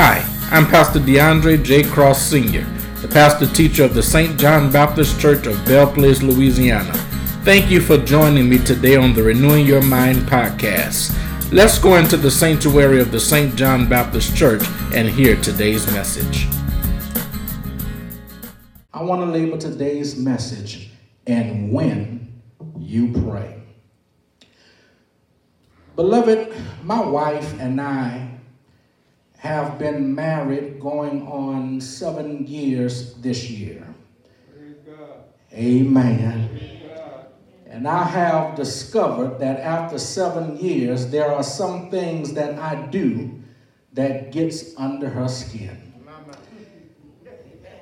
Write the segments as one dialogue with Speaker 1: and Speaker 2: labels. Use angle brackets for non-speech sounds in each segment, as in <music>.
Speaker 1: Hi, I'm Pastor D'Andre J. Cross Sr., the pastor teacher of the St. John Baptist Church of Belle Place, Louisiana. Thank you for joining me today on the Renewing Your Mind podcast. Let's go into the sanctuary of the St. John Baptist Church and hear today's message.
Speaker 2: I want to label today's message, and when you pray. Beloved, my wife and I have been married going on seven years this year. Amen. And I have discovered that after seven years, there are some things that I do that gets under her skin.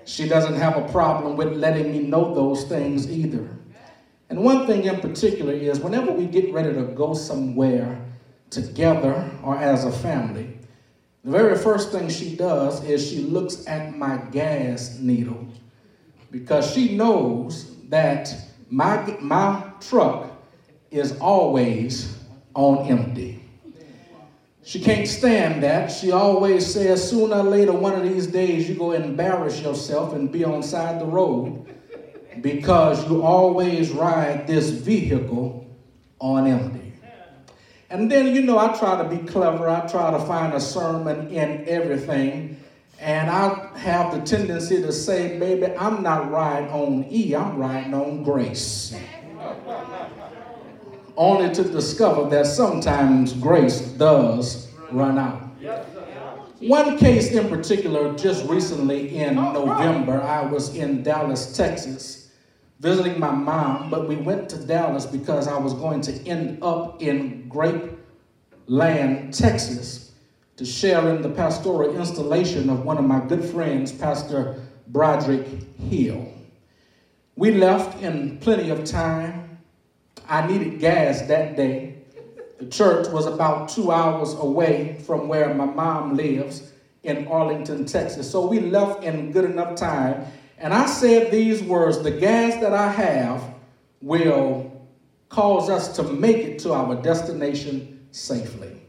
Speaker 2: She doesn't have a problem with letting me know those things either. And one thing in particular is whenever we get ready to go somewhere together or as a family, the very first thing she does is she looks at my gas needle because she knows that my, my truck is always on empty. She can't stand that. She always says, sooner or later, one of these days, you go embarrass yourself and be on side the road because you always ride this vehicle on empty. And then, you know, I try to be clever. I try to find a sermon in everything. And I have the tendency to say, baby, I'm not riding on E, I'm riding on grace. Only to discover that sometimes grace does run out. One case in particular, just recently in November, I was in Dallas, Texas visiting my mom, but we went to Dallas because I was going to end up in Grape Land, Texas, to share in the pastoral installation of one of my good friends, Pastor Broderick Hill. We left in plenty of time. I needed gas that day. The church was about two hours away from where my mom lives in Arlington, Texas. So we left in good enough time and I said these words the gas that I have will cause us to make it to our destination safely.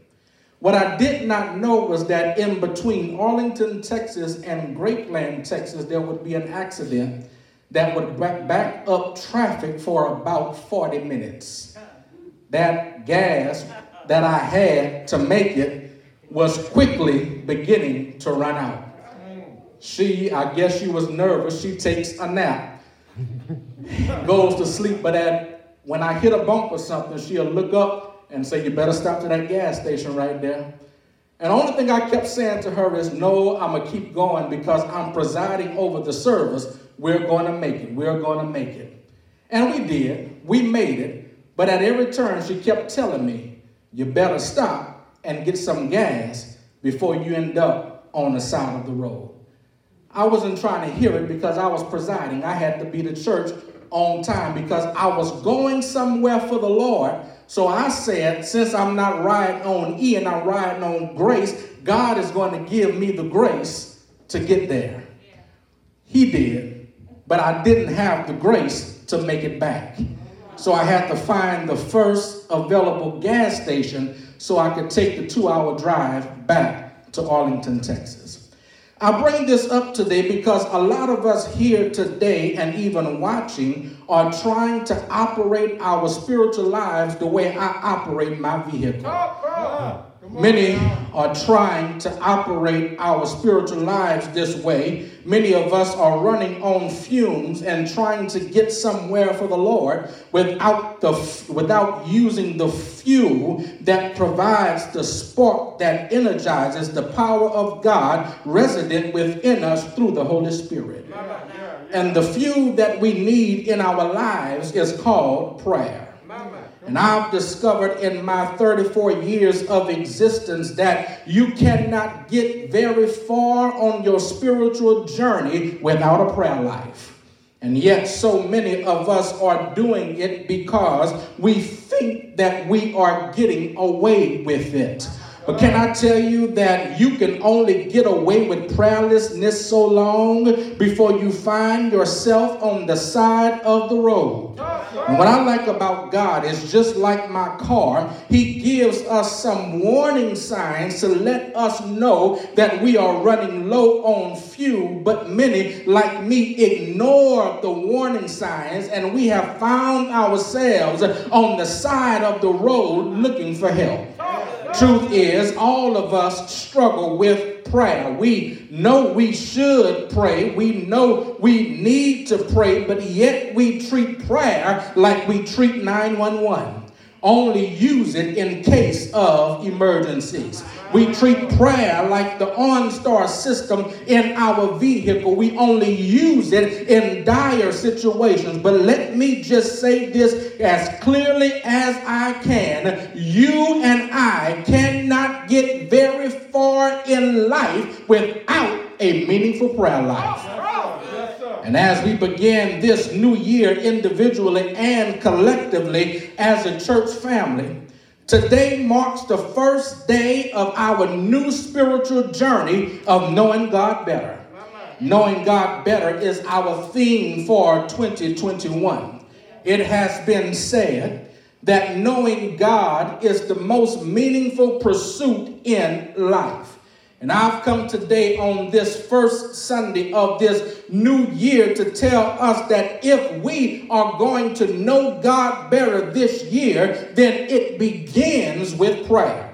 Speaker 2: What I did not know was that in between Arlington, Texas and Grapeland, Texas, there would be an accident that would back up traffic for about 40 minutes. That gas that I had to make it was quickly beginning to run out. She, I guess she was nervous. She takes a nap, <laughs> goes to sleep, but at, when I hit a bump or something, she'll look up and say, You better stop to that gas station right there. And the only thing I kept saying to her is, No, I'm going to keep going because I'm presiding over the service. We're going to make it. We're going to make it. And we did. We made it. But at every turn, she kept telling me, You better stop and get some gas before you end up on the side of the road. I wasn't trying to hear it because I was presiding. I had to be the church on time because I was going somewhere for the Lord. So I said, since I'm not riding on E and I'm riding on grace, God is going to give me the grace to get there. He did, but I didn't have the grace to make it back. So I had to find the first available gas station so I could take the two hour drive back to Arlington, Texas. I bring this up today because a lot of us here today and even watching are trying to operate our spiritual lives the way I operate my vehicle. Many are trying to operate our spiritual lives this way. Many of us are running on fumes and trying to get somewhere for the Lord without the without using the fuel that provides the spark that energizes the power of God resident within us through the Holy Spirit. And the fuel that we need in our lives is called prayer. And I've discovered in my 34 years of existence that you cannot get very far on your spiritual journey without a prayer life. And yet, so many of us are doing it because we think that we are getting away with it. But can I tell you that you can only get away with prayerlessness so long before you find yourself on the side of the road? And what I like about God is just like my car, He gives us some warning signs to let us know that we are running low on fuel. But many, like me, ignore the warning signs, and we have found ourselves on the side of the road looking for help. Truth is, all of us struggle with prayer. We know we should pray. We know we need to pray, but yet we treat prayer like we treat 911 only use it in case of emergencies. We treat prayer like the OnStar system in our vehicle. We only use it in dire situations. But let me just say this as clearly as I can. You and I cannot get very far in life without a meaningful prayer life. And as we begin this new year individually and collectively as a church family, today marks the first day of our new spiritual journey of knowing God better. Knowing God better is our theme for 2021. It has been said that knowing God is the most meaningful pursuit in life. And I've come today on this first Sunday of this new year to tell us that if we are going to know God better this year, then it begins with prayer.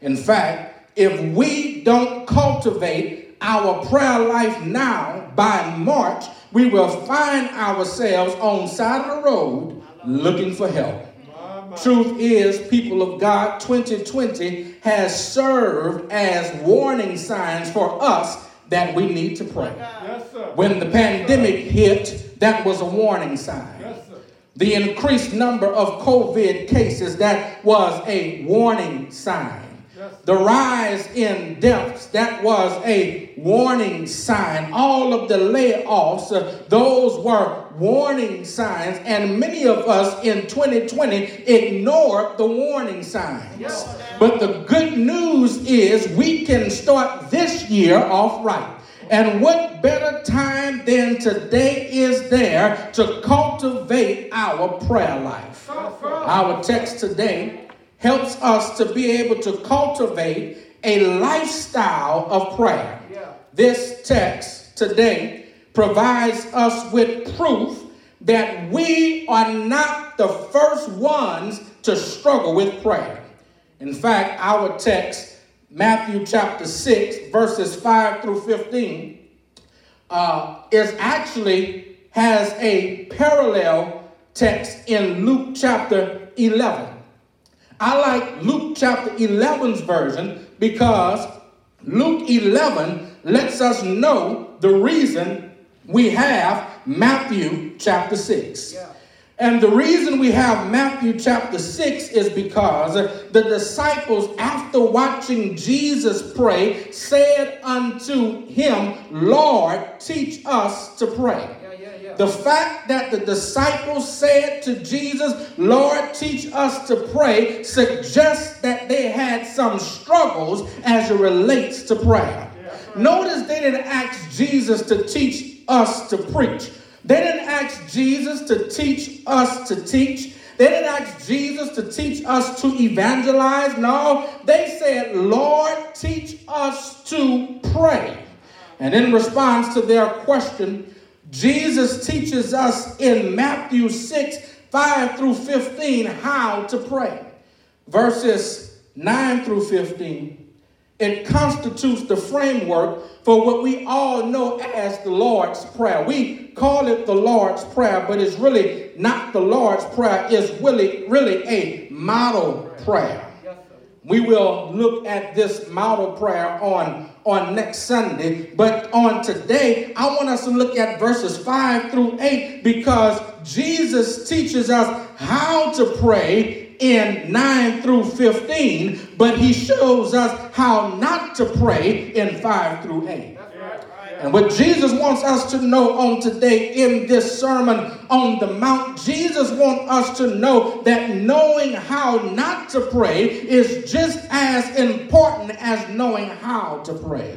Speaker 2: In fact, if we don't cultivate our prayer life now, by March, we will find ourselves on side of the road looking for help. Truth is, people of God, 2020 has served as warning signs for us that we need to pray. Yes, when the pandemic hit, that was a warning sign. Yes, the increased number of COVID cases, that was a warning sign. The rise in deaths, that was a warning sign. All of the layoffs, uh, those were warning signs. And many of us in 2020 ignored the warning signs. But the good news is we can start this year off right. And what better time than today is there to cultivate our prayer life? Our text today helps us to be able to cultivate a lifestyle of prayer. Yeah. This text today provides us with proof that we are not the first ones to struggle with prayer. In fact, our text, Matthew chapter 6, verses 5 through 15, uh, is actually has a parallel text in Luke chapter 11. I like Luke chapter 11's version because Luke 11 lets us know the reason we have Matthew chapter 6. Yeah. And the reason we have Matthew chapter 6 is because the disciples, after watching Jesus pray, said unto him, Lord, teach us to pray. The fact that the disciples said to Jesus, Lord, teach us to pray, suggests that they had some struggles as it relates to prayer. Notice they didn't ask Jesus to teach us to preach. They didn't ask Jesus to teach us to teach. They didn't ask Jesus to teach us to evangelize. No, they said, Lord, teach us to pray. And in response to their question, Jesus teaches us in Matthew 6 5 through 15 how to pray. Verses 9 through 15 it constitutes the framework for what we all know as the Lord's Prayer. We call it the Lord's Prayer, but it's really not the Lord's Prayer. It's really, really a model prayer. We will look at this model prayer on, on next Sunday. But on today, I want us to look at verses 5 through 8 because Jesus teaches us how to pray in 9 through 15, but he shows us how not to pray in 5 through 8. And what Jesus wants us to know on today in this sermon on the Mount, Jesus wants us to know that knowing how not to pray is just as important as knowing how to pray.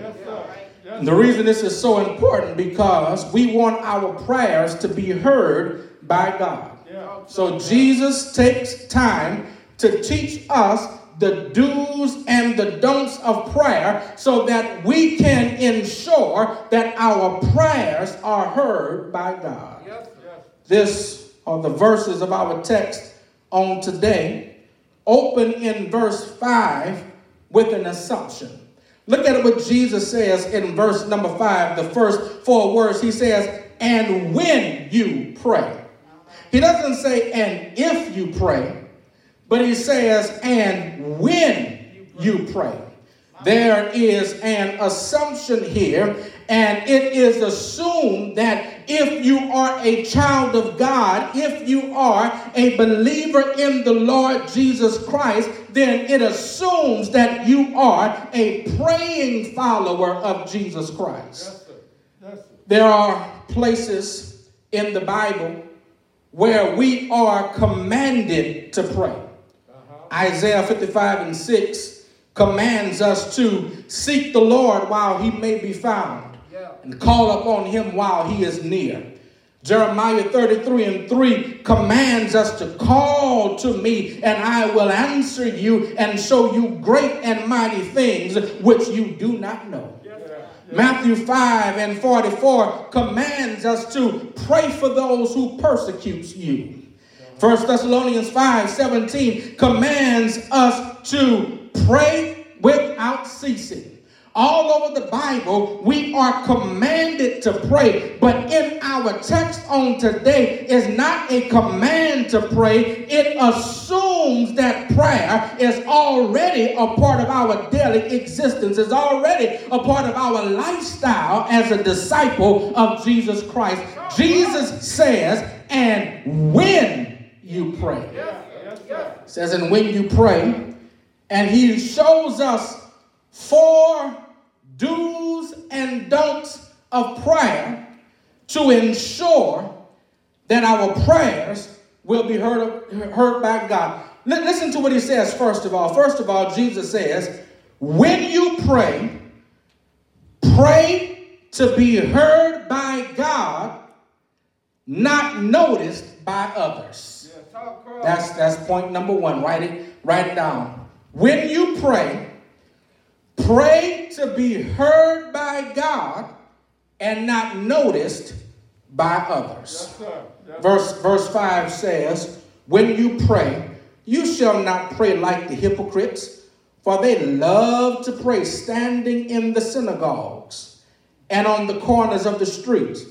Speaker 2: Yes, the reason this is so important because we want our prayers to be heard by God. So Jesus takes time to teach us the do's and the don'ts of prayer so that we can ensure that our prayers are heard by God. Yes, yes. This are the verses of our text on today. Open in verse 5 with an assumption. Look at what Jesus says in verse number 5, the first four words. He says, And when you pray. He doesn't say, And if you pray. But he says, and when you pray. There is an assumption here, and it is assumed that if you are a child of God, if you are a believer in the Lord Jesus Christ, then it assumes that you are a praying follower of Jesus Christ. Yes, sir. Yes, sir. There are places in the Bible where we are commanded to pray. Uh-huh. Isaiah 55 and 6 commands us to seek the Lord while he may be found yeah. and call upon him while he is near. Jeremiah 33 and 3 commands us to call to me and I will answer you and show you great and mighty things which you do not know. Matthew 5 and 44 commands us to pray for those who persecute you. First Thessalonians 5 17 commands us to pray without ceasing. All over the Bible, we are commanded to pray, but in our text on today is not a command to pray. It assumes that prayer is already a part of our daily existence, is already a part of our lifestyle as a disciple of Jesus Christ. Jesus says, and when you pray. Says, and when you pray, and he shows us four do's and don'ts of prayer to ensure that our prayers will be heard, heard by God. Listen to what he says first of all. First of all, Jesus says, when you pray, pray to be heard by God, not noticed by others. That's that's point number one. Write it, write it down. When you pray, pray to be heard by God and not noticed by others. Yes, yes, verse, verse 5 says, When you pray, you shall not pray like the hypocrites, for they love to pray standing in the synagogues and on the corners of the streets,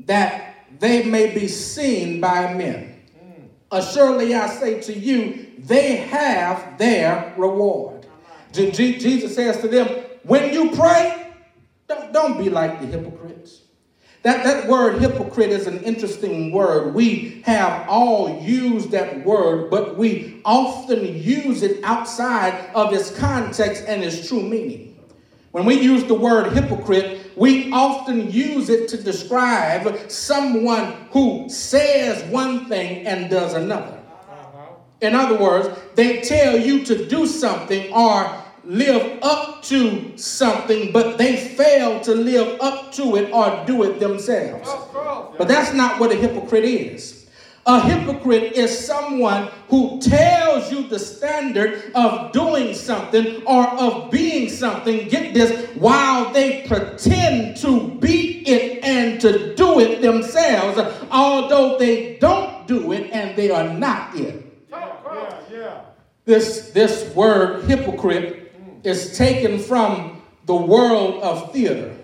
Speaker 2: that they may be seen by men. Mm. Assuredly, I say to you, they have their reward. Jesus says to them, when you pray, don't, don't be like the hypocrites. That, that word hypocrite is an interesting word. We have all used that word, but we often use it outside of its context and its true meaning. When we use the word hypocrite, we often use it to describe someone who says one thing and does another. Uh-huh. In other words, they tell you to do something or live up to something, but they fail to live up to it or do it themselves. But that's not what a hypocrite is. A hypocrite is someone who tells you the standard of doing something or of being something, get this, while they pretend to be it and to do it themselves, although they don't do it and they are not it. Yeah, yeah. This, this word hypocrite is taken from the world of theater.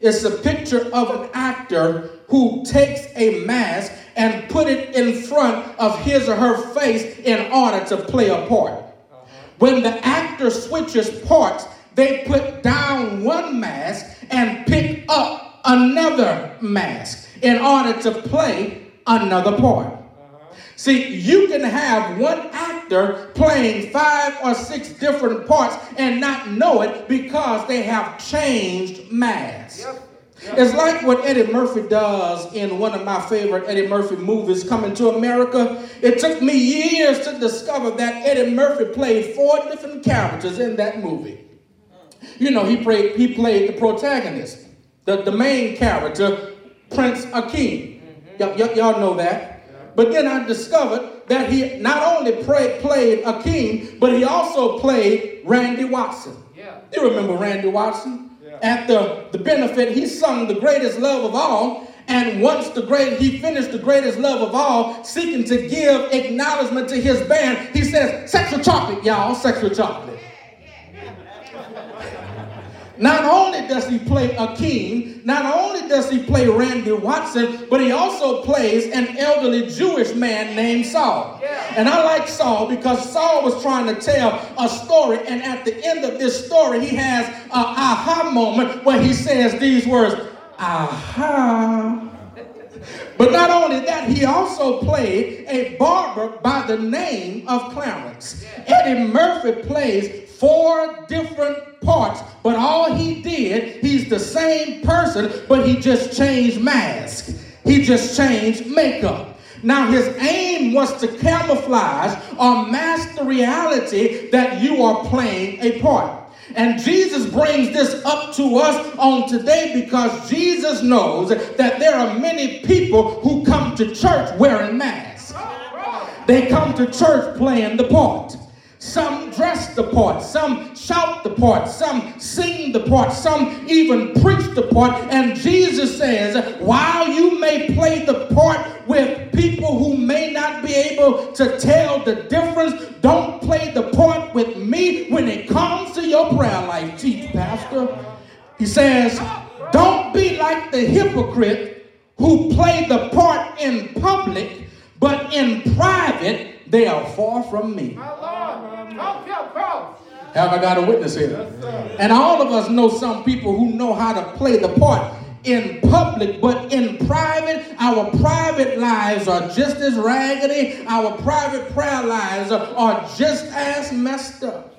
Speaker 2: It's a picture of an actor who takes a mask and put it in front of his or her face in order to play a part. Uh-huh. When the actor switches parts, they put down one mask and pick up another mask in order to play another part. See, you can have one actor playing five or six different parts and not know it because they have changed masks. Yep. It's like what Eddie Murphy does in one of my favorite Eddie Murphy movies, Coming to America. It took me years to discover that Eddie Murphy played four different characters in that movie. You know, he played, he played the protagonist, the, the main character, Prince Akeem. Mm-hmm. Y- y- y'all know that. But then I discovered that he not only played, played Akeem, but he also played Randy Watson. Yeah. You remember Randy Watson? at the, the benefit, he sung the greatest love of all. And once the great, he finished the greatest love of all, seeking to give acknowledgement to his band, he says, sexual chocolate, y'all, sexual chocolate. Not only does he play Akeem, not only does he play Randy Watson, but he also plays an elderly Jewish man named Saul. Yeah. And I like Saul because Saul was trying to tell a story, and at the end of this story, he has an aha moment where he says these words, aha. But not only that, he also played a barber by the name of Clarence. Eddie Murphy plays four different parts, but all he did, he's the same person, but he just changed mask. He just changed makeup. Now, his aim was to camouflage or mask the reality that you are playing a part. And Jesus brings this up to us on today because Jesus knows that there are many people who come to church wearing masks. They come to church playing the part. Some dress the part, some shout the part, some sing the part, some even preach the part. And Jesus says, while you may play the part with people who may not be able to tell the difference, don't play the part with me when it He says, don't be like the hypocrite who play the part in public, but in private, they are far from me. Have I got a witness here? and all of us know some people who know how to play the part in public, but in private, our private lives are just as raggedy. Our private prayer lives are just as messed up.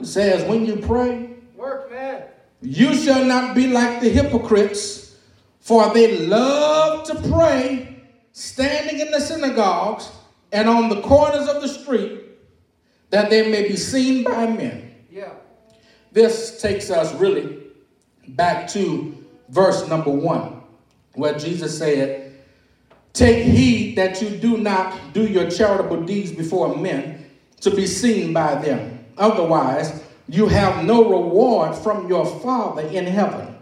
Speaker 2: It says, when you pray, work, man. You shall not be like the hypocrites, for they love to pray, standing in the synagogues and on the corners of the street that they may be seen by men. Yeah. This takes us really back to verse number one, where Jesus said, Take heed that you do not do your charitable deeds before men to be seen by them. Otherwise, you have no reward from your Father in heaven.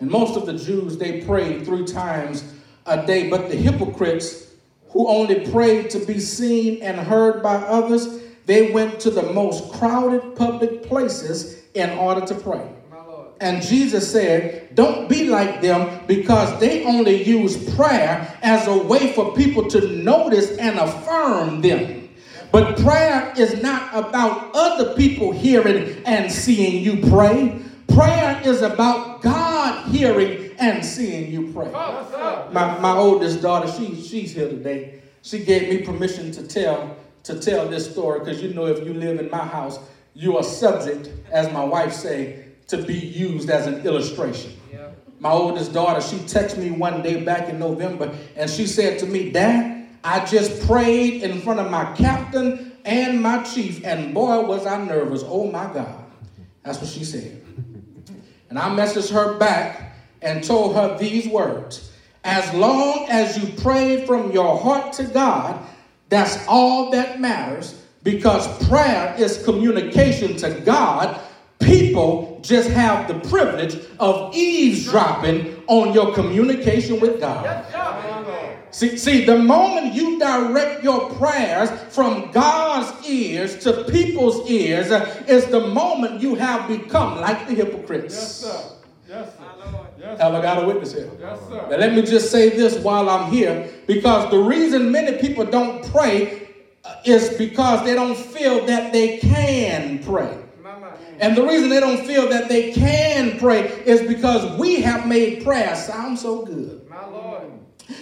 Speaker 2: And most of the Jews, they prayed three times a day, but the hypocrites who only prayed to be seen and heard by others, they went to the most crowded public places in order to pray. And Jesus said, Don't be like them because they only use prayer as a way for people to notice and affirm them. But prayer is not about other people hearing and seeing you pray. Prayer is about God hearing and seeing you pray. My, my oldest daughter, she, she's here today. She gave me permission to tell to tell this story because you know if you live in my house, you are subject, as my wife say, to be used as an illustration. Yeah. My oldest daughter, she texted me one day back in November and she said to me, Dad, I just prayed in front of my captain and my chief, and boy, was I nervous. Oh my God. That's what she said. And I messaged her back and told her these words As long as you pray from your heart to God, that's all that matters because prayer is communication to God. People just have the privilege of eavesdropping on your communication with God. See, see, the moment you direct your prayers from God's ears to people's ears uh, is the moment you have become like the hypocrites. Yes, sir. Yes, sir. Yes, Have I got a witness here? Yes, sir. Now, let me just say this while I'm here because the reason many people don't pray uh, is because they don't feel that they can pray. And the reason they don't feel that they can pray is because we have made prayer sound so good. My Lord.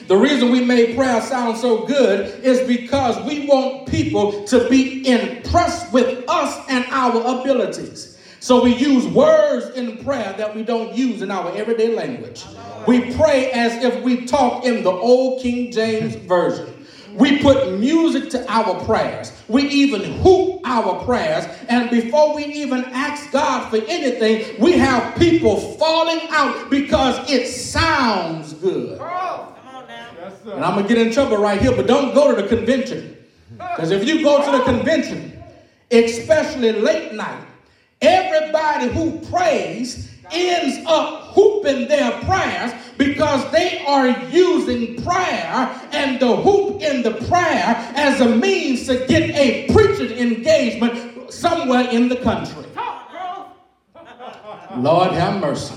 Speaker 2: The reason we made prayer sound so good is because we want people to be impressed with us and our abilities. So we use words in prayer that we don't use in our everyday language. We pray as if we talk in the old King James Version. We put music to our prayers. We even hoop our prayers. And before we even ask God for anything, we have people falling out because it sounds good. And I'm going to get in trouble right here, but don't go to the convention. Because if you go to the convention, especially late night, everybody who prays ends up hooping their prayers because they are using prayer and the hoop in the prayer as a means to get a preaching engagement somewhere in the country. Lord have mercy.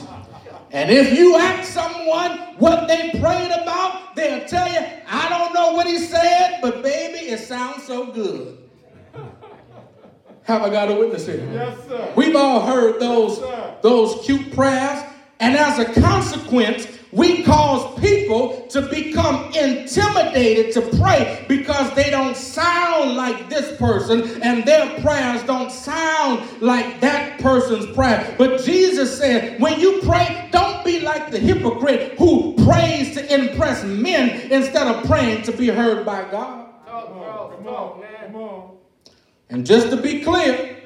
Speaker 2: And if you ask someone what they prayed about, they'll tell you, I don't know what he said, but baby, it sounds so good. Have I got a witness here?
Speaker 3: Yes, sir.
Speaker 2: We've all heard those,
Speaker 3: Yes,
Speaker 2: those cute prayers, and as a consequence, we cause people to become intimidated to pray because they don't sound like this person and their prayers don't sound like that person's prayer. But Jesus said, when you pray, don't be like the hypocrite who prays to impress men instead of praying to be heard by God.
Speaker 3: Come on, come on, come on.
Speaker 2: And just to be clear,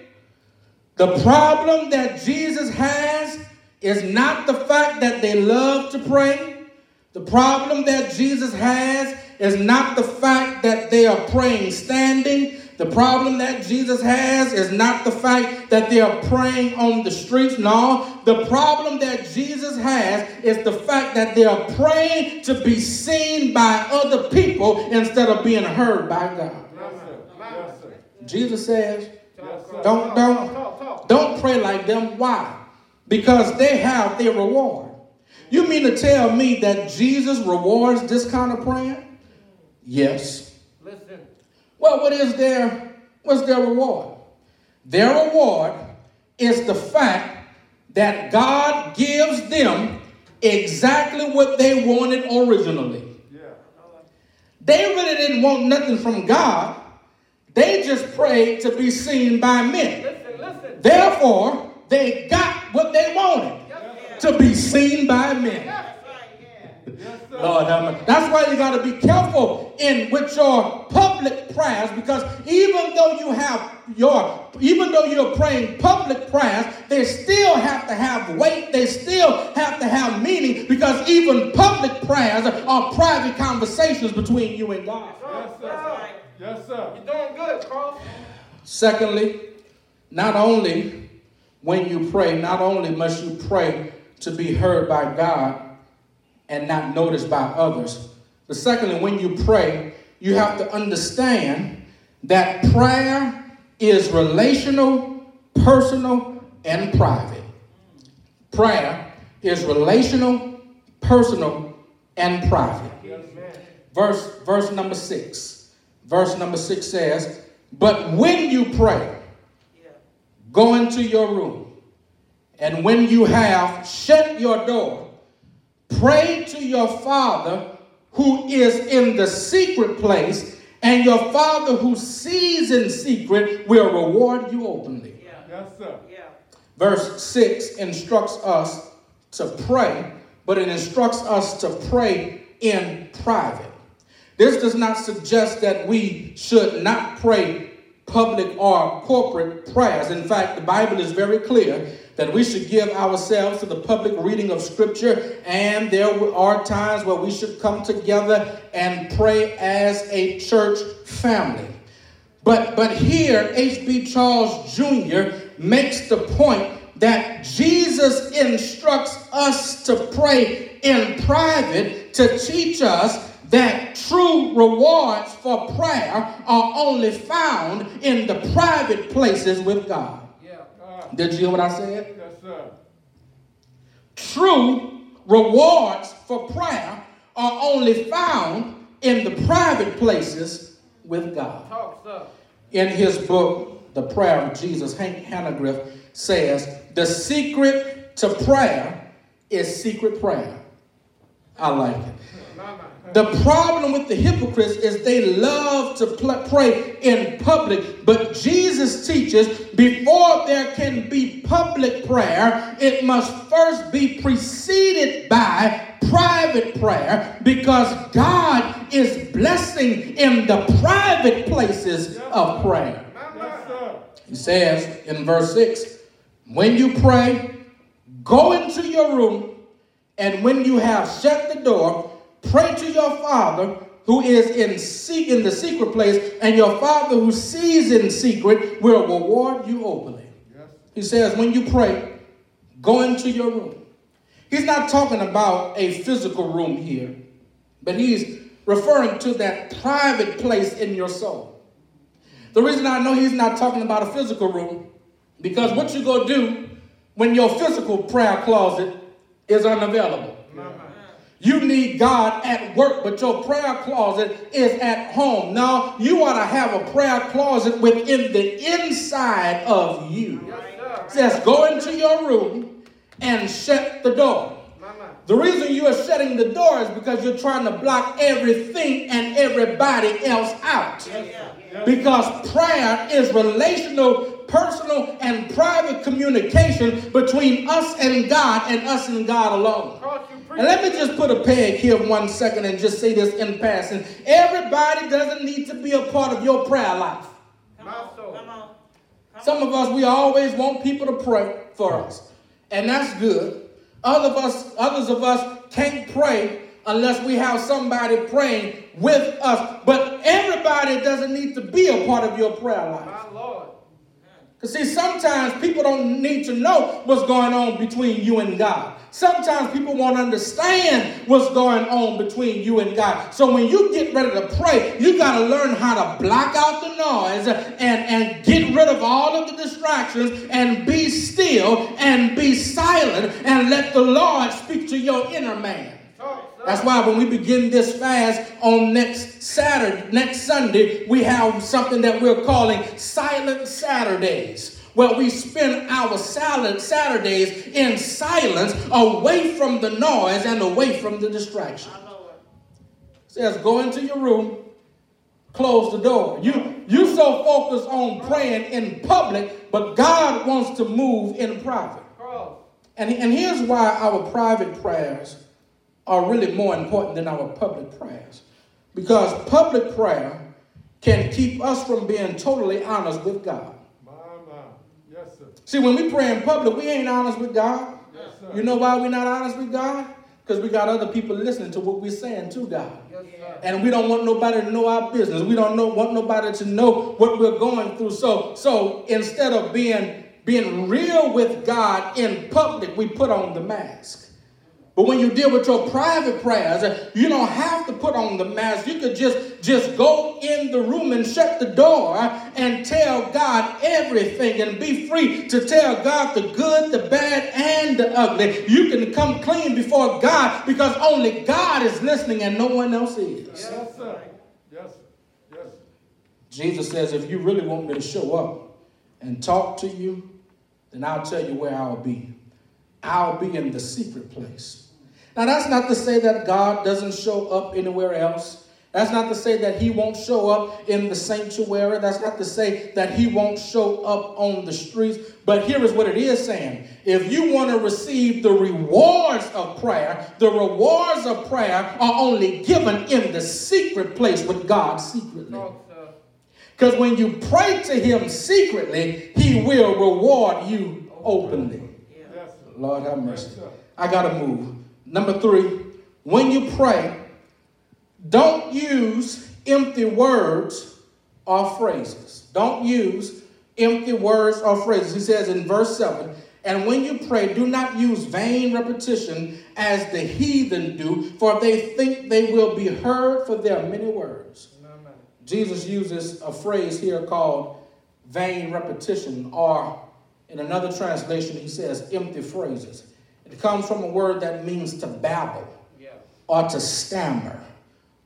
Speaker 2: the problem that Jesus has is not the fact that they love to pray. The problem that Jesus has is not the fact that they are praying standing. The problem that Jesus has is not the fact that they are praying on the streets. No, the problem that Jesus has is the fact that they are praying to be seen by other people instead of being heard by God.
Speaker 3: Yes, sir. Yes, sir.
Speaker 2: Jesus says, don't don't don't pray like them. Why? Because they have their reward. You mean to tell me that Jesus rewards this kind of praying? Yes.
Speaker 3: Listen.
Speaker 2: Well, what is their what's their reward? Their reward is the fact that God gives them exactly what they wanted originally.
Speaker 3: Yeah.
Speaker 2: They really didn't want nothing from God. They just prayed to be seen by men.
Speaker 3: Listen, listen.
Speaker 2: Therefore, they got what they wanted to be seen by men.
Speaker 3: Yes, sir.
Speaker 2: Lord, have mercy. that's why you got to be careful in with your public prayers because even though you have your, even though you're praying public prayers, they still have to have weight. They still have to have meaning because even public prayers are private conversations between you and God.
Speaker 3: Yes. Yes, sir.
Speaker 4: You're doing good, Carl.
Speaker 2: Secondly, not only when you pray, not only must you pray to be heard by God and not noticed by others, but secondly, when you pray, you have to understand that prayer is relational, personal, and private. Prayer is relational, personal, and private. Verse, verse number six. Verse number six says, But when you pray, go into your room, and when you have shut your door, pray to your Father who is in the secret place, and your Father who sees in secret will reward you openly.
Speaker 3: Yes, sir.
Speaker 4: Yeah.
Speaker 2: Verse 6 instructs us to pray, but it instructs us to pray in private. This does not suggest that we should not pray public or corporate prayers. In fact, the Bible is very clear that we should give ourselves to the public reading of Scripture, and there are times where we should come together and pray as a church family. But, but here, H.B. Charles Jr. makes the point that Jesus instructs us to pray in private to teach us that true rewards for prayer are only found in the private places with God.
Speaker 4: Yeah.
Speaker 3: Uh,
Speaker 2: Did you hear what I said?
Speaker 3: yes, sir.
Speaker 2: True rewards for prayer are only found in the private places with God.
Speaker 4: Talk stuff.
Speaker 2: In his book, The Prayer of Jesus, Hank Hanegraaff says, The secret to prayer is secret prayer. I like it. The problem with the hypocrites is they love to pl- pray in public, but Jesus teaches before there can be public prayer, it must first be preceded by private prayer because God is blessing in the private places of prayer. He says in verse 6 When you pray, go into your room, and when you have shut the door, pray to your Father who is in, se- in the secret place, and your Father who sees in secret will reward you openly.
Speaker 3: Yes.
Speaker 2: He says, When you pray, go into your room. He's not talking about a physical room here, but he's referring to that private place in your soul. The reason I know he's not talking about a physical room, because what you go do when your physical prayer closet is unavailable. You need God at work, but your prayer closet is at home. Now, you ought to have a prayer closet within the inside of you. It says, go into your room and shut the door. The reason you are shutting the door is because you're trying to block everything and everybody else out. Because prayer is relational, personal, and private communication between us and God and us and God alone. And let me just put a peg here one second and just say this in passing. Everybody doesn't need to be a part of your prayer life.
Speaker 4: Come on. Come on.
Speaker 2: Some of us, we always want people to pray for us. And that's good. Other of us, others of us can't pray unless we have somebody praying with us. But everybody doesn't need to be a part of your prayer life.
Speaker 3: My Lord.
Speaker 2: Because see, sometimes people don't need to know what's going on between you and God. Sometimes people won't understand what's going on between you and God. So when you get ready to pray, you got to learn how to block out the noise and, and get rid of all of the distractions and be still and be silent and let the Lord speak to your inner man. That's why when we begin this fast on next Saturday, next Sunday, we have something that we're calling Silent Saturdays, where we spend our silent Saturdays in silence, away from the noise and away from the distraction. Says, go into your room, close the door. You you so focused on praying in public, but God wants to move in private. And, and here's why our private prayers are really more important than our public prayers. Because public prayer can keep us from being totally honest with God.
Speaker 3: My, my. Yes, sir.
Speaker 2: See, when we pray in public, we ain't honest with God.
Speaker 3: Yes.
Speaker 2: You know why we're not honest with God? Because we got other people listening to what we're saying to God.
Speaker 3: Yes.
Speaker 2: And we don't want nobody to know our business. We don't know, want nobody to know what we're going through. So, so instead of being, being real with God in public, we put on the mask. But when you deal with your private prayers, you don't have to put on the mask. You could just, just go in the room and shut the door and tell God everything and be free to tell God the good, the bad, and the ugly. You can come clean before God because only God is listening and no one else is.
Speaker 3: Yes, sir. Yes. Yes.
Speaker 2: Jesus says, if you really want me to show up and talk to you, then I'll tell you where I'll be. I'll be in the secret place. Now, that's not to say that God doesn't show up anywhere else. That's not to say that He won't show up in the sanctuary. That's not to say that He won't show up on the streets. But here is what it is saying. If you want to receive the rewards of prayer, the rewards of prayer are only given in the secret place with God secretly. Because when you pray to him secretly, he will reward you openly.
Speaker 4: Yeah.
Speaker 3: Yes, sir.
Speaker 2: Lord have mercy. I got to move. Number three, when you pray, don't use empty words or phrases. Don't use empty words or phrases. He says in verse 7 And when you pray, do not use vain repetition as the heathen do, for they think they will be heard for their many words.
Speaker 3: My.
Speaker 2: Jesus uses a phrase here called vain repetition, or in another translation, he says empty phrases. It comes from a word that means to babble,
Speaker 3: Yeah.
Speaker 2: or to stammer,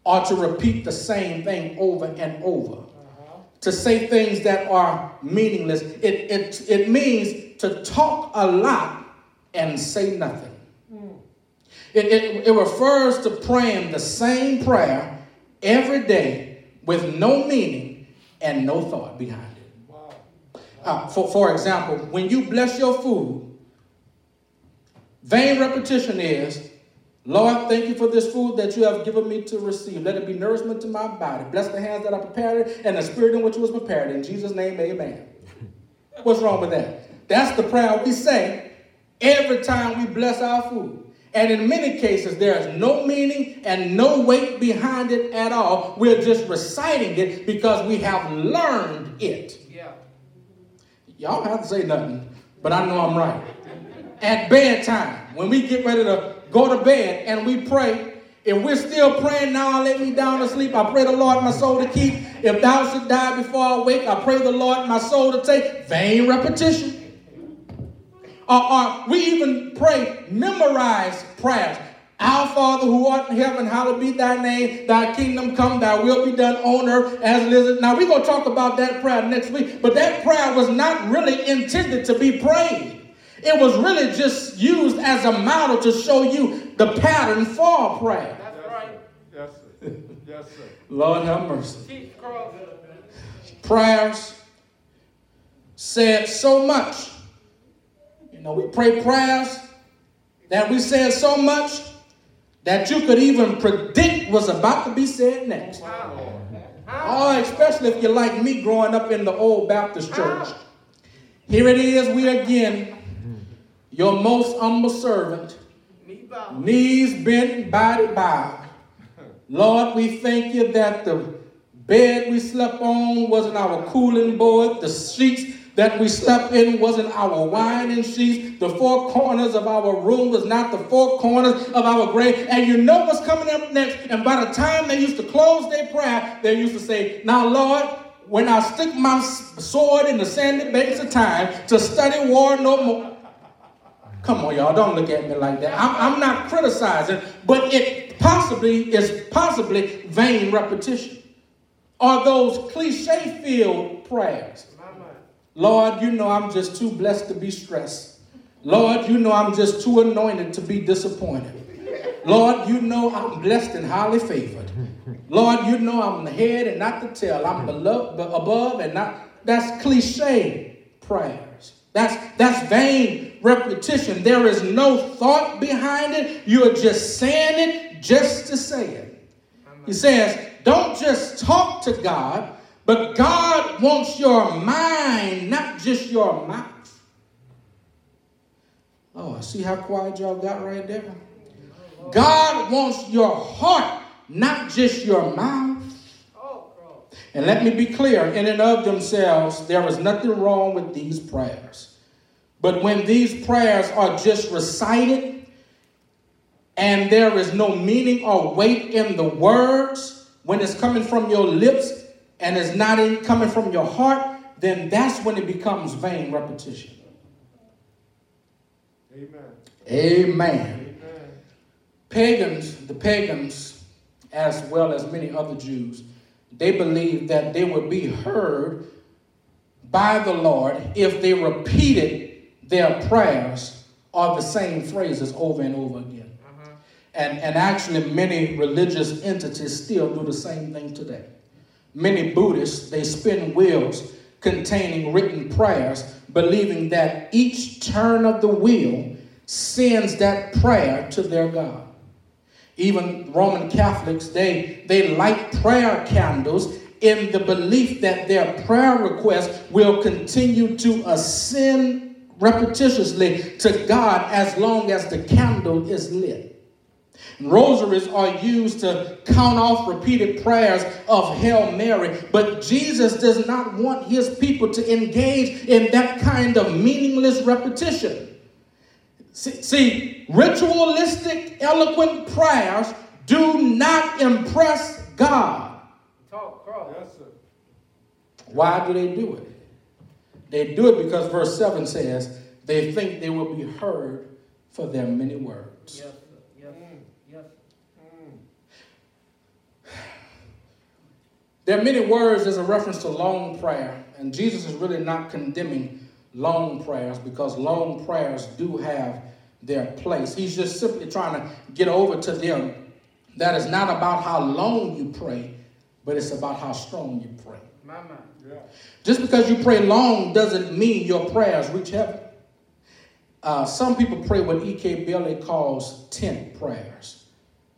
Speaker 2: or to repeat the same thing over and over,
Speaker 3: Uh-huh.
Speaker 2: to say things that are meaningless. It, it, it means to talk a lot and say nothing. It, it, it refers to praying the same prayer every day with no meaning and no thought behind it. Uh, for, for example, when you bless your food, vain repetition is, Lord, thank you for this food that you have given me to receive. Let it be nourishment to my body. Bless the hands that I prepared it and the spirit in which it was prepared. In Jesus' name, amen. <laughs> What's wrong with that? That's the prayer we say every time we bless our food. And in many cases, there is no meaning and no weight behind it at all. We're just reciting it because we have learned it.
Speaker 4: Yeah.
Speaker 2: Y'all don't have to say nothing, but I know I'm right. At bedtime, when we get ready to go to bed and we pray, if we're still praying now, let me down to sleep. I pray the Lord my soul to keep. If thou should die before I wake, I pray the Lord my soul to take. Vain repetition. Or we even pray, memorize prayers. Our Father who art in heaven, hallowed be thy name. Thy kingdom come, thy will be done on earth as it is. Now we're going to talk about that prayer next week, but that prayer was not really intended to be prayed. It was really just used as a model to show you the pattern for prayer.
Speaker 4: That's right.
Speaker 3: Yes, sir. Yes, sir.
Speaker 2: Lord have mercy.
Speaker 4: Teach.
Speaker 2: Prayers said so much. You know, we pray prayers that we said so much that you could even predict was about to be said next. Oh, especially if you're like me growing up in the old Baptist church. Here it is, we again, your most humble servant, knees bent, body bowed. Lord, we thank you that the bed we slept on wasn't our cooling board, the sheets that we slept in wasn't our winding sheets, the four corners of our room was not the four corners of our grave. And you know what's coming up next. And by the time they used to close their prayer, they used to say, Now, Lord, when I stick my sword in the sandy banks of time to study war no more. Come on, y'all, don't look at me like that. I'm, I'm not criticizing, but it possibly is possibly vain repetition. Are those cliche filled prayers. Lord, you know I'm just too blessed to be stressed. Lord, you know I'm just too anointed to be disappointed. Lord, you know I'm blessed and highly favored. Lord, you know I'm the head and not the tail. I'm beloved, above and not. That's cliche prayers. That's that's vain repetition. There is no thought behind it. You're just saying it just to say it. He says, don't just talk to God, but God wants your mind, not just your mouth. Oh, I see how quiet y'all got right there. God wants your heart, not just your mouth. And let me be clear, in and of themselves, there is nothing wrong with these prayers. But when these prayers are just recited and there is no meaning or weight in the words, when it's coming from your lips and it's not in, coming from your heart, then that's when it becomes vain repetition.
Speaker 3: Amen.
Speaker 2: Amen.
Speaker 3: Amen.
Speaker 2: Pagans, the pagans, as well as many other Jews, they believed that they would be heard by the Lord if they repeated their prayers are the same phrases over and over again. Mm-hmm. And, and actually, many religious entities still do the same thing today. Many Buddhists, they spin wheels containing written prayers, believing that each turn of the wheel sends that prayer to their God. Even Roman Catholics, they, they light prayer candles in the belief that their prayer requests will continue to ascend repetitiously to God as long as the candle is lit. Rosaries are used to count off repeated prayers of Hail Mary, but Jesus does not want his people to engage in that kind of meaningless repetition. See, see, ritualistic, eloquent prayers do not impress God.
Speaker 4: Talk cross.
Speaker 3: Yes, sir.
Speaker 2: Why do they do it? They do it because verse 7 says they think they will be heard for their many words.
Speaker 4: Yes, sir. Yes, sir. Yes.
Speaker 2: There are many words as a reference to long prayer, and Jesus is really not condemning long prayers because long prayers do have their place. He's just simply trying to get over to them that is not about how long you pray, but it's about how strong you pray.
Speaker 4: My mind.
Speaker 3: Yeah.
Speaker 2: Just because you pray long doesn't mean your prayers reach heaven. Uh, some people pray what E.K. Bailey calls tent prayers.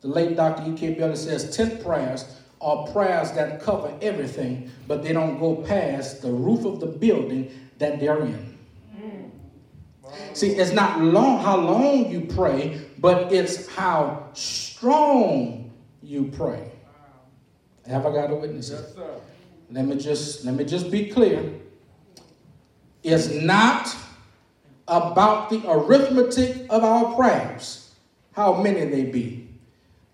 Speaker 2: The late Dr. E.K. Bailey says tent prayers are prayers that cover everything, but they don't go past the roof of the building that they're in. See, it's not long how long you pray, but it's how strong you pray. Have I got a witness?
Speaker 3: Yes, sir.
Speaker 2: Let me just let me just be clear. It's not about the arithmetic of our prayers, how many they be,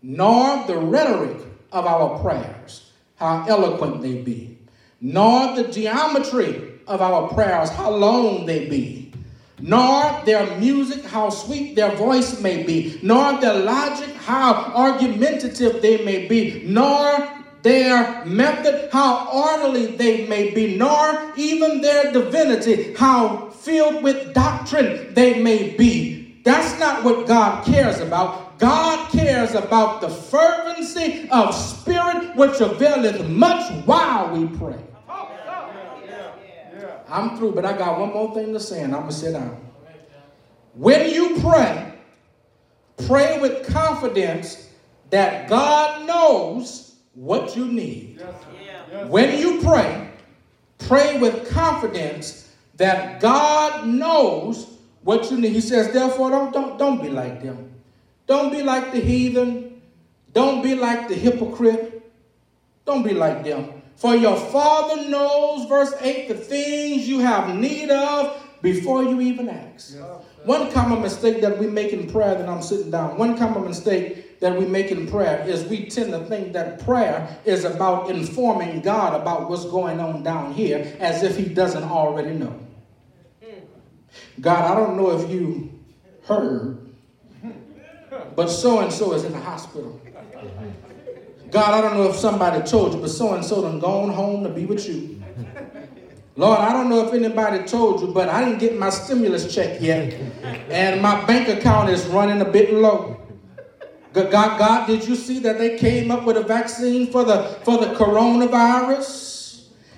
Speaker 2: nor the rhetoric of our prayers, how eloquent they be, nor the geometry of our prayers, how long they be, nor their music, how sweet their voice may be, nor their logic, how argumentative they may be, nor their method, how orderly they may be, nor even their divinity, how filled with doctrine they may be. That's not what God cares about. God cares about the fervency of spirit which availeth much while we pray. I'm through, but I got one more thing to say, and I'm gonna sit down. When you pray, pray with confidence that God knows what you need.
Speaker 3: Yes, sir. Yes,
Speaker 2: When you pray, pray with confidence that God knows what you need. He says, therefore, don't, don't, don't be like them. Don't be like the heathen. Don't be like the hypocrite. Don't be like them. For your Father knows, verse 8, the things you have need of before you even ask. One common mistake that we make in prayer, that I'm sitting down, one common mistake that we make in prayer is we tend to think that prayer is about informing God about what's going on down here as if He doesn't already know. God, I don't know if you heard, but so and so is in the hospital. God, I don't know if somebody told you, but so and so done gone home to be with you. Lord, I don't know if anybody told you, but I didn't get my stimulus check yet, and my bank account is running a bit low. God, God, did you see that they came up with a vaccine for the for the coronavirus?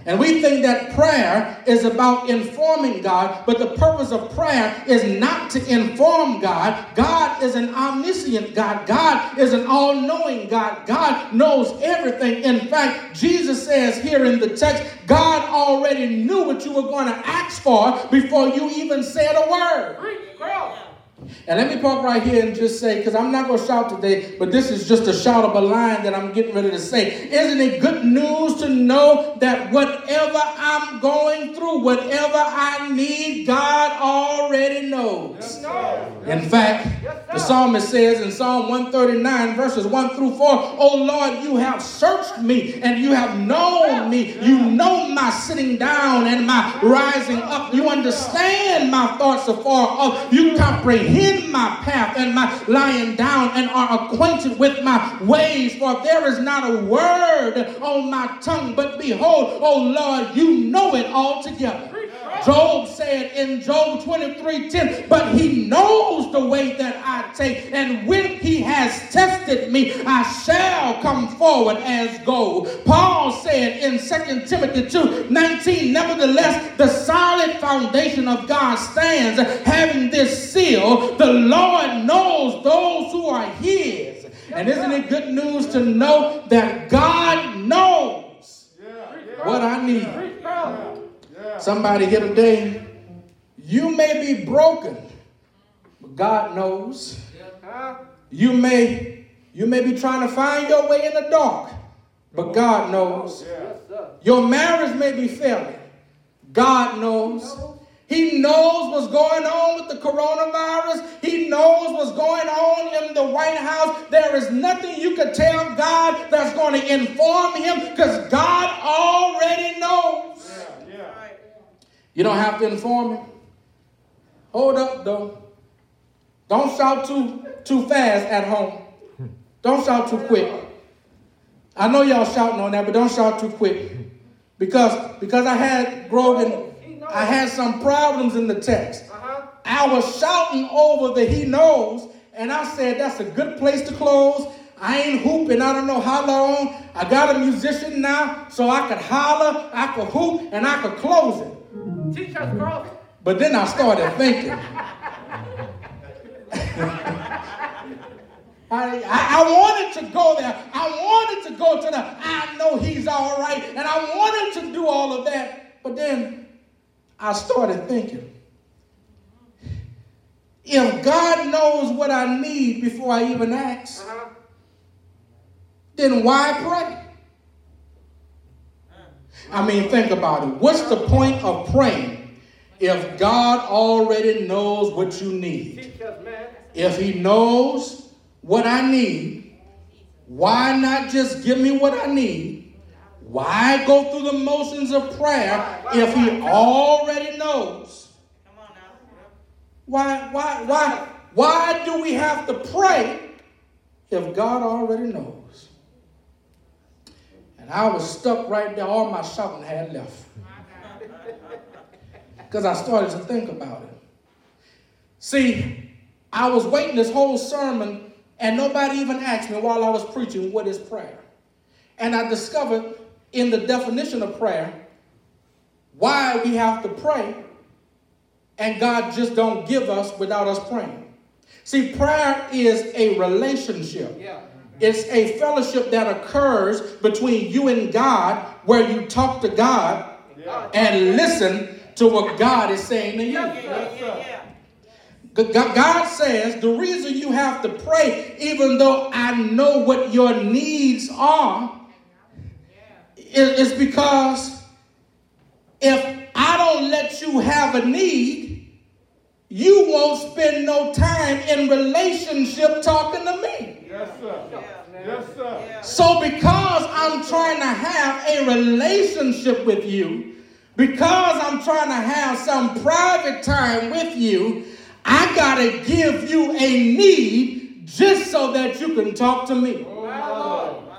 Speaker 2: And we think that prayer is about informing God, but the purpose of prayer is not to inform God. God is an omniscient God. God is an all knowing God. God knows everything. In fact, Jesus says here in the text, God already knew what you were going to ask for before you even said a word.
Speaker 4: Cross.
Speaker 2: And let me park right here and just say, because I'm not going to shout today, but this is just a shout of a line that I'm getting ready to say. Isn't it good news to know that whatever I'm going through, whatever I need, God already knows? In fact, the psalmist says in Psalm 139, verses 1 through 4, Oh Lord, you have searched me and you have known me. You know my sitting down and my rising up. You understand my thoughts afar off. You comprehend my path and my lying down and are acquainted with my ways. For there is not a word on my tongue, but behold, oh Lord, you know it altogether. Job said in Job 23 10, but he knows the way that I take, and when he has tested me, I shall come forward as gold. Paul said in 2 Timothy 2 19, nevertheless, the solid foundation of God stands, having this seal the Lord knows those who are his. And isn't it good news to know that God knows what I need? Somebody here today, you may be broken, but God knows. You may you may be trying to find your way in the dark, but God knows. Your marriage may be failing. God knows. He knows what's going on with the coronavirus. He knows what's going on in the White House. There is nothing you could tell God that's going to inform him because God already knows. You don't have to inform him. Hold up, though. Don't shout too too fast at home. Don't shout too quick. I know y'all shouting on that, but don't shout too quick. Because because I had Grogan, I had some problems in the text.
Speaker 4: Uh-huh.
Speaker 2: I was shouting over the He Knows, and I said, That's a good place to close. I ain't hooping, I don't know how long. I got a musician now, so I could holler, I could hoop, and I could close it.
Speaker 4: Teach us, Cross.
Speaker 2: But then I started thinking. <laughs> I, I, I wanted to go there. I wanted to go to the, I know he's all right. And I wanted to do all of that. But then I started thinking, if God knows what I need before I even ask,
Speaker 4: Uh-huh.
Speaker 2: then why pray? I mean, think about it. What's the point of praying if God already knows what you need? If He knows what I need, why not just give me what I need? Why go through the motions of prayer if He already knows? Why, why, why, why do we have to pray if God already knows? And I was stuck right there. All my shouting had left. <laughs> Because I started to think about it. See, I was waiting this whole sermon, and nobody even asked me while I was preaching, what is prayer? And I discovered in the definition of prayer why we have to pray, and God just don't give us without us praying. See, prayer is a relationship.
Speaker 4: Yeah.
Speaker 2: It's a fellowship that occurs between you and God where you talk to God
Speaker 4: Yeah.
Speaker 2: and listen to what God is saying to you. God says the reason you have to pray, even though I know what your needs are, is because if I don't let you have a need, you won't spend no time in relationship talking to me.
Speaker 3: Yes, sir. Yes, sir.
Speaker 2: So, because I'm trying to have a relationship with you, because I'm trying to have some private time with you, I gotta give you a need just so that you can talk to me.
Speaker 4: Lord.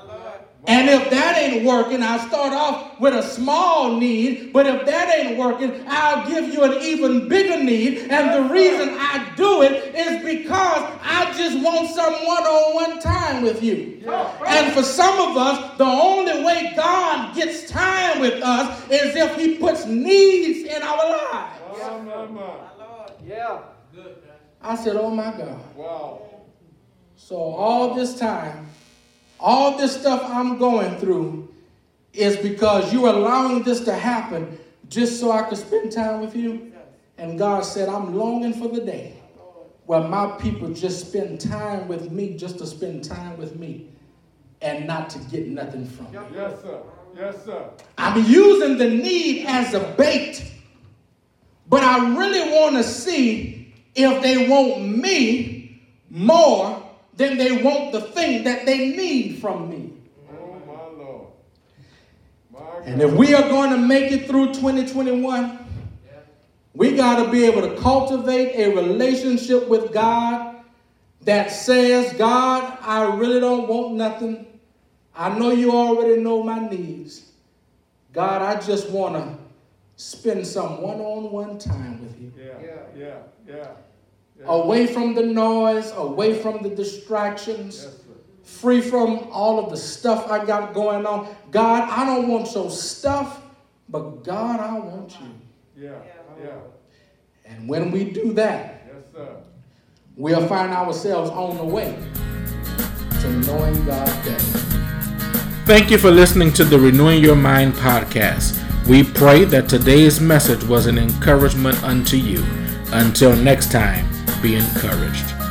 Speaker 2: And if that ain't working, I'll start off with a small need. But if that ain't working, I'll give you an even bigger need. And the reason I do it is because I just want some one on one time with you. And for some of us, the only way God gets time with us is if He puts needs in our lives.
Speaker 4: Yeah.
Speaker 2: I said, Oh my God.
Speaker 3: Wow.
Speaker 2: So all this time, all this stuff I'm going through is because you're allowing this to happen just so I could spend time with you. And God said, I'm longing for the day where my people just spend time with me just to spend time with me and not to get nothing from me.
Speaker 3: Yes, sir. Yes, sir.
Speaker 2: I'm using the need as a bait, but I really want to see if they want me more than they want the thing that they need from me.
Speaker 3: Oh, my Lord. My
Speaker 2: And if we are going to make it through 2021, we got to be able to cultivate a relationship with God that says, God, I really don't want nothing. I know you already know my needs. God, I just want to spend some one on one time with you.
Speaker 3: Yeah, yeah, yeah. yeah.
Speaker 2: Away from the noise, away from the distractions
Speaker 3: Yes,
Speaker 2: free from all of the stuff I got going on. God, I don't want your stuff, but God, I want you.
Speaker 3: Yeah, yeah.
Speaker 2: And when we do that,
Speaker 3: Yes, sir.
Speaker 2: we'll find ourselves on the way to knowing God better.
Speaker 1: Thank you for listening to the Renewing Your Mind podcast. We pray that today's message was an encouragement unto you. Until next time, be encouraged.